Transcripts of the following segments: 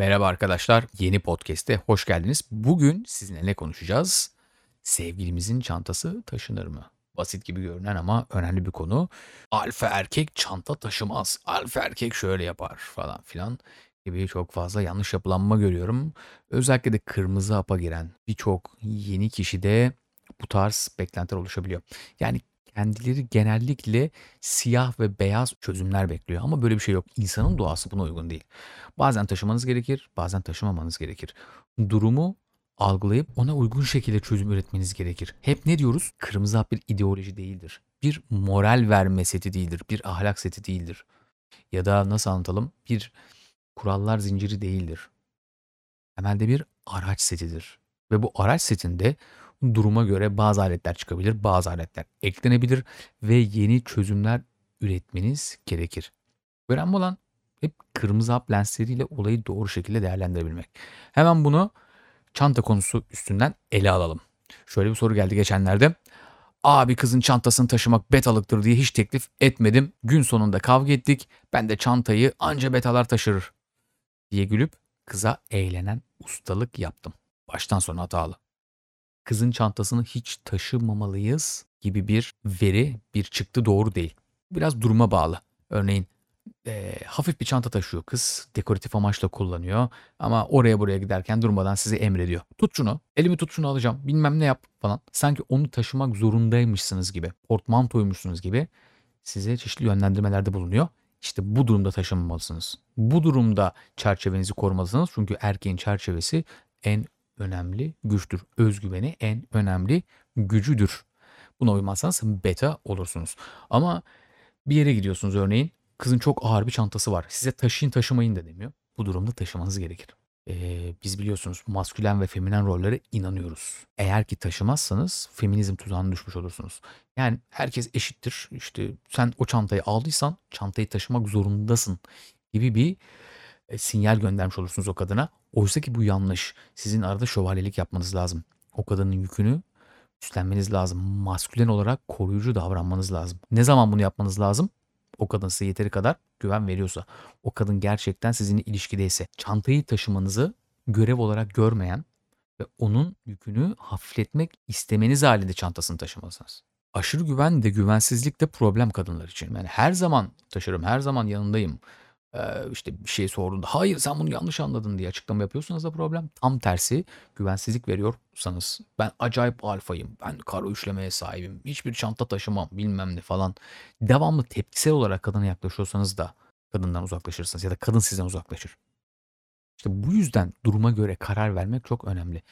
Merhaba arkadaşlar, yeni podcast'e hoş geldiniz. Bugün sizinle ne konuşacağız? Sevgilimizin çantası taşınır mı? Basit gibi görünen ama önemli bir konu. Alfa erkek çanta taşımaz. Alfa erkek şöyle yapar falan filan gibi çok fazla yanlış yapılanma görüyorum. Özellikle de kırmızı hapa giren birçok yeni kişide bu tarz beklentiler oluşabiliyor. Yani kendileri genellikle siyah ve beyaz çözümler bekliyor ama böyle bir şey yok. İnsanın doğası buna uygun değil. Bazen taşımanız gerekir, bazen taşımamanız gerekir. Durumu algılayıp ona uygun şekilde çözüm üretmeniz gerekir. Hep ne diyoruz? Kırmızı hap bir ideoloji değildir. Bir moral verme seti değildir. Bir ahlak seti değildir. Ya da nasıl anlatalım? Bir kurallar zinciri değildir. Temelde bir araç setidir. Ve bu araç setinde duruma göre bazı aletler çıkabilir, bazı aletler eklenebilir ve yeni çözümler üretmeniz gerekir. Önemli olan hep kırmızı hap lensleriyle olayı doğru şekilde değerlendirebilmek. Hemen bunu çanta konusu üstünden ele alalım. Şöyle bir soru geldi geçenlerde. Abi kızın çantasını taşımak betalıktır diye hiç teklif etmedim. Gün sonunda kavga ettik. Ben de çantayı anca betalar taşırır diye gülüp kıza eğlenen ustalık yaptım. Baştan sona hatalı. Kızın çantasını hiç taşımamalıyız gibi bir veri, bir çıktı doğru değil. Biraz duruma bağlı. Örneğin e, hafif bir çanta taşıyor kız. Dekoratif amaçla kullanıyor. Ama oraya buraya giderken durmadan size emrediyor. Tut şunu. Elimi tut şunu alacağım. Bilmem ne yap falan. Sanki onu taşımak zorundaymışsınız gibi. Portmantoymuşsunuz gibi size çeşitli yönlendirmelerde bulunuyor. İşte bu durumda taşınmamalısınız. Bu durumda çerçevenizi korumalısınız. Çünkü erkeğin çerçevesi en önemli güçtür. Özgüveni en önemli gücüdür. Buna uymazsanız beta olursunuz. Ama bir yere gidiyorsunuz örneğin. Kızın çok ağır bir çantası var. Size taşıyın taşımayın da demiyor. Bu durumda taşımanız gerekir. Ee, biz biliyorsunuz maskülen ve feminen rollere inanıyoruz. Eğer ki taşımazsanız feminizm tuzağına düşmüş olursunuz. Yani herkes eşittir. İşte sen o çantayı aldıysan çantayı taşımak zorundasın gibi bir e, sinyal göndermiş olursunuz o kadına. Oysa ki bu yanlış. Sizin arada şövalyelik yapmanız lazım. O kadının yükünü üstlenmeniz lazım. Maskülen olarak koruyucu davranmanız lazım. Ne zaman bunu yapmanız lazım? O kadın size yeteri kadar güven veriyorsa. O kadın gerçekten sizinle ilişkideyse. Çantayı taşımanızı görev olarak görmeyen ve onun yükünü hafifletmek istemeniz halinde çantasını taşımalısınız. Aşırı güven de güvensizlik de problem kadınlar için. Yani her zaman taşırım, her zaman yanındayım işte bir şey sorduğunda hayır sen bunu yanlış anladın diye açıklama yapıyorsanız da problem. Tam tersi güvensizlik veriyorsanız ben acayip alfayım. Ben karo üçlemeye sahibim. Hiçbir çanta taşımam bilmem ne falan. Devamlı tepkisel olarak kadına yaklaşıyorsanız da kadından uzaklaşırsınız ya da kadın sizden uzaklaşır. İşte bu yüzden duruma göre karar vermek çok önemli.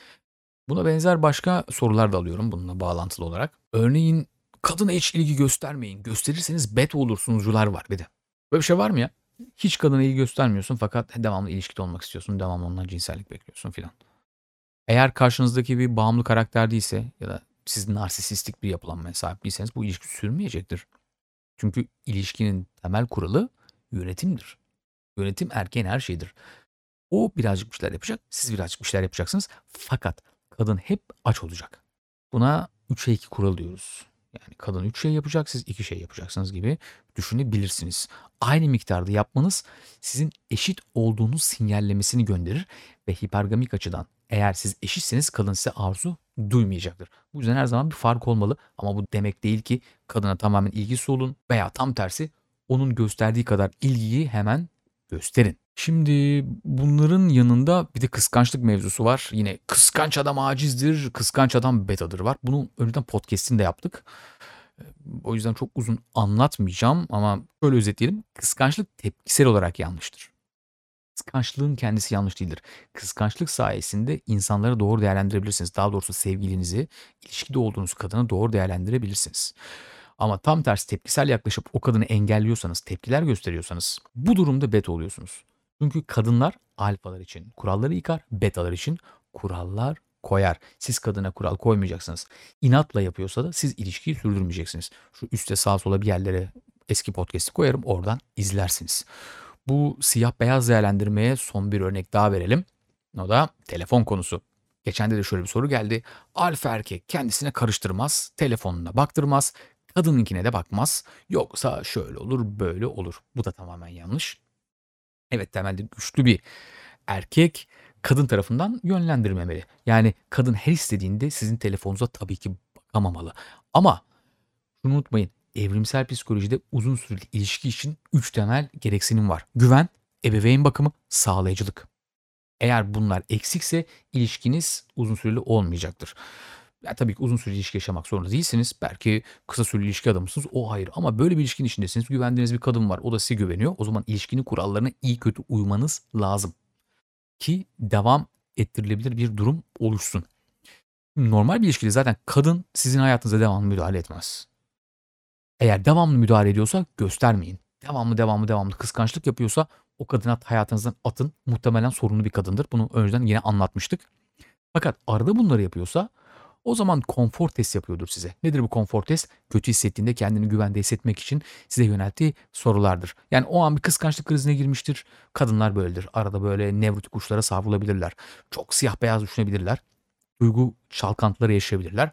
Buna benzer başka sorular da alıyorum bununla bağlantılı olarak. Örneğin kadına hiç ilgi göstermeyin. Gösterirseniz bet olursunuzcular var bir de. Böyle bir şey var mı ya? Hiç kadına ilgi göstermiyorsun fakat devamlı ilişkide olmak istiyorsun. Devamlı ondan cinsellik bekliyorsun filan. Eğer karşınızdaki bir bağımlı karakter değilse ya da siz narsisistik bir yapılanmaya sahip değilseniz bu ilişki sürmeyecektir. Çünkü ilişkinin temel kuralı yönetimdir. Yönetim erkeğin her şeyidir. O birazcık bir şeyler yapacak, siz birazcık bir şeyler yapacaksınız. Fakat kadın hep aç olacak. Buna 3'e 2 kural diyoruz. Yani kadın 3 şey yapacak, siz 2 şey yapacaksınız gibi düşünebilirsiniz. Aynı miktarda yapmanız sizin eşit olduğunuz sinyallemesini gönderir ve hipergamik açıdan eğer siz eşitseniz kadın size arzu duymayacaktır. Bu yüzden her zaman bir fark olmalı ama bu demek değil ki kadına tamamen ilgisi olun veya tam tersi onun gösterdiği kadar ilgiyi hemen gösterin. Şimdi bunların yanında bir de kıskançlık mevzusu var. Yine kıskanç adam acizdir, kıskanç adam betadır var. Bunu önceden podcast'ini de yaptık. O yüzden çok uzun anlatmayacağım ama şöyle özetleyelim. Kıskançlık tepkisel olarak yanlıştır. Kıskançlığın kendisi yanlış değildir. Kıskançlık sayesinde insanları doğru değerlendirebilirsiniz. Daha doğrusu sevgilinizi, ilişkide olduğunuz kadını doğru değerlendirebilirsiniz. Ama tam tersi tepkisel yaklaşıp o kadını engelliyorsanız, tepkiler gösteriyorsanız bu durumda bet oluyorsunuz. Çünkü kadınlar alfalar için kuralları yıkar, betalar için kurallar koyar. Siz kadına kural koymayacaksınız. İnatla yapıyorsa da siz ilişkiyi sürdürmeyeceksiniz. Şu üstte sağ sola bir yerlere eski podcast'i koyarım oradan izlersiniz. Bu siyah beyaz değerlendirmeye son bir örnek daha verelim. O da telefon konusu. Geçen de şöyle bir soru geldi. Alfa erkek kendisine karıştırmaz, telefonuna baktırmaz, kadınınkine de bakmaz. Yoksa şöyle olur, böyle olur. Bu da tamamen yanlış. Evet temelde güçlü bir erkek kadın tarafından yönlendirmemeli. Yani kadın her istediğinde sizin telefonunuza tabii ki bakamamalı. Ama şunu unutmayın. Evrimsel psikolojide uzun süreli ilişki için 3 temel gereksinim var. Güven, ebeveyn bakımı, sağlayıcılık. Eğer bunlar eksikse ilişkiniz uzun süreli olmayacaktır. Ya tabii ki uzun süreli ilişki yaşamak zorunda değilsiniz. Belki kısa süreli ilişki adamısınız. O hayır. Ama böyle bir ilişkinin içindesiniz. Güvendiğiniz bir kadın var. O da size güveniyor. O zaman ilişkinin kurallarına iyi kötü uymanız lazım. Ki devam ettirilebilir bir durum oluşsun. Normal bir ilişkide zaten kadın sizin hayatınıza devamlı müdahale etmez. Eğer devamlı müdahale ediyorsa göstermeyin. Devamlı devamlı devamlı kıskançlık yapıyorsa o kadını hayatınızdan atın. Muhtemelen sorunlu bir kadındır. Bunu önceden yine anlatmıştık. Fakat arada bunları yapıyorsa o zaman konfor test yapıyordur size. Nedir bu konfor test? Kötü hissettiğinde kendini güvende hissetmek için size yönelttiği sorulardır. Yani o an bir kıskançlık krizine girmiştir. Kadınlar böyledir. Arada böyle nevrotik uçlara savrulabilirler. Çok siyah beyaz düşünebilirler. Duygu çalkantıları yaşayabilirler.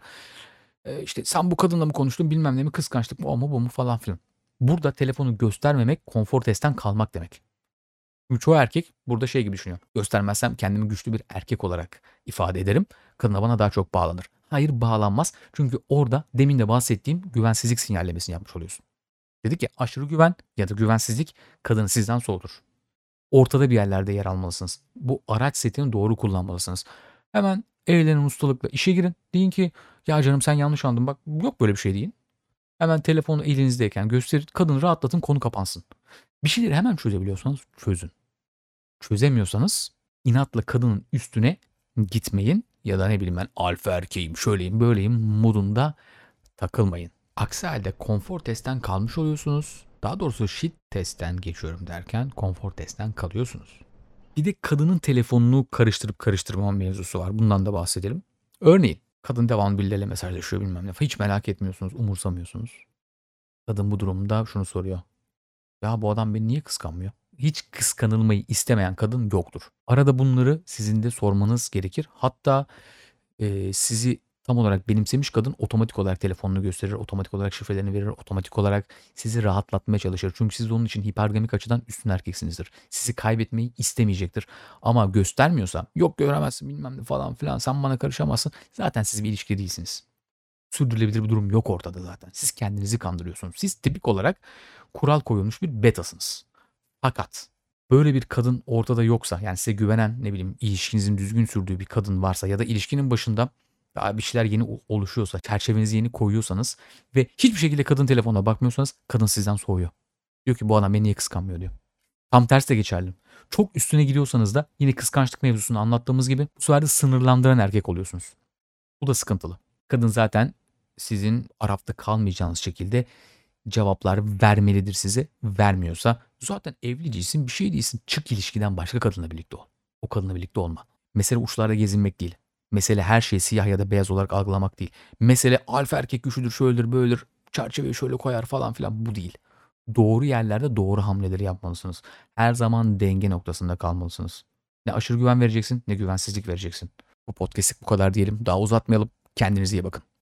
Ee, işte sen bu kadınla mı konuştun bilmem ne mi kıskançlık mı o mu bu mu falan filan. Burada telefonu göstermemek konfor testten kalmak demek. Çünkü çoğu erkek burada şey gibi düşünüyor. Göstermezsem kendimi güçlü bir erkek olarak ifade ederim. Kadına bana daha çok bağlanır. Hayır bağlanmaz. Çünkü orada demin de bahsettiğim güvensizlik sinyallemesini yapmış oluyorsun. Dedik ya aşırı güven ya da güvensizlik kadını sizden soğutur. Ortada bir yerlerde yer almalısınız. Bu araç setini doğru kullanmalısınız. Hemen eğlenin ustalıkla işe girin. Deyin ki ya canım sen yanlış anladın bak yok böyle bir şey deyin. Hemen telefonu elinizdeyken gösterin kadını rahatlatın konu kapansın. Bir şeyleri hemen çözebiliyorsanız çözün. Çözemiyorsanız inatla kadının üstüne gitmeyin ya da ne bileyim ben alfa erkeğim şöyleyim böyleyim modunda takılmayın. Aksi halde konfor testten kalmış oluyorsunuz. Daha doğrusu shit testten geçiyorum derken konfor testten kalıyorsunuz. Bir de kadının telefonunu karıştırıp karıştırmama mevzusu var. Bundan da bahsedelim. Örneğin kadın devamlı birileriyle mesajlaşıyor bilmem ne. Hiç merak etmiyorsunuz, umursamıyorsunuz. Kadın bu durumda şunu soruyor. Ya bu adam beni niye kıskanmıyor? Hiç kıskanılmayı istemeyen kadın yoktur. Arada bunları sizin de sormanız gerekir. Hatta e, sizi tam olarak benimsemiş kadın otomatik olarak telefonunu gösterir, otomatik olarak şifrelerini verir, otomatik olarak sizi rahatlatmaya çalışır. Çünkü siz onun için hipergamik açıdan üstün erkeksinizdir. Sizi kaybetmeyi istemeyecektir. Ama göstermiyorsa yok göremezsin bilmem ne falan filan sen bana karışamazsın. Zaten siz bir ilişki değilsiniz. Sürdürülebilir bir durum yok ortada zaten. Siz kendinizi kandırıyorsunuz. Siz tipik olarak kural koyulmuş bir betasınız. Fakat böyle bir kadın ortada yoksa yani size güvenen ne bileyim ilişkinizin düzgün sürdüğü bir kadın varsa ya da ilişkinin başında bir şeyler yeni oluşuyorsa, çerçevenizi yeni koyuyorsanız ve hiçbir şekilde kadın telefonuna bakmıyorsanız kadın sizden soğuyor. Diyor ki bu adam beni niye kıskanmıyor diyor. Tam tersi de geçerli. Çok üstüne gidiyorsanız da yine kıskançlık mevzusunu anlattığımız gibi bu sefer de sınırlandıran erkek oluyorsunuz. Bu da sıkıntılı. Kadın zaten sizin arafta kalmayacağınız şekilde cevaplar vermelidir size. Vermiyorsa zaten evli değilsin bir şey değilsin. Çık ilişkiden başka kadınla birlikte ol. O kadınla birlikte olma. Mesele uçlarda gezinmek değil. Mesele her şeyi siyah ya da beyaz olarak algılamak değil. Mesele alfa erkek güçlüdür, şöyledir, böyledir, çerçeveyi şöyle koyar falan filan bu değil. Doğru yerlerde doğru hamleleri yapmalısınız. Her zaman denge noktasında kalmalısınız. Ne aşırı güven vereceksin ne güvensizlik vereceksin. Bu podcast'lik bu kadar diyelim. Daha uzatmayalım. Kendinize iyi bakın.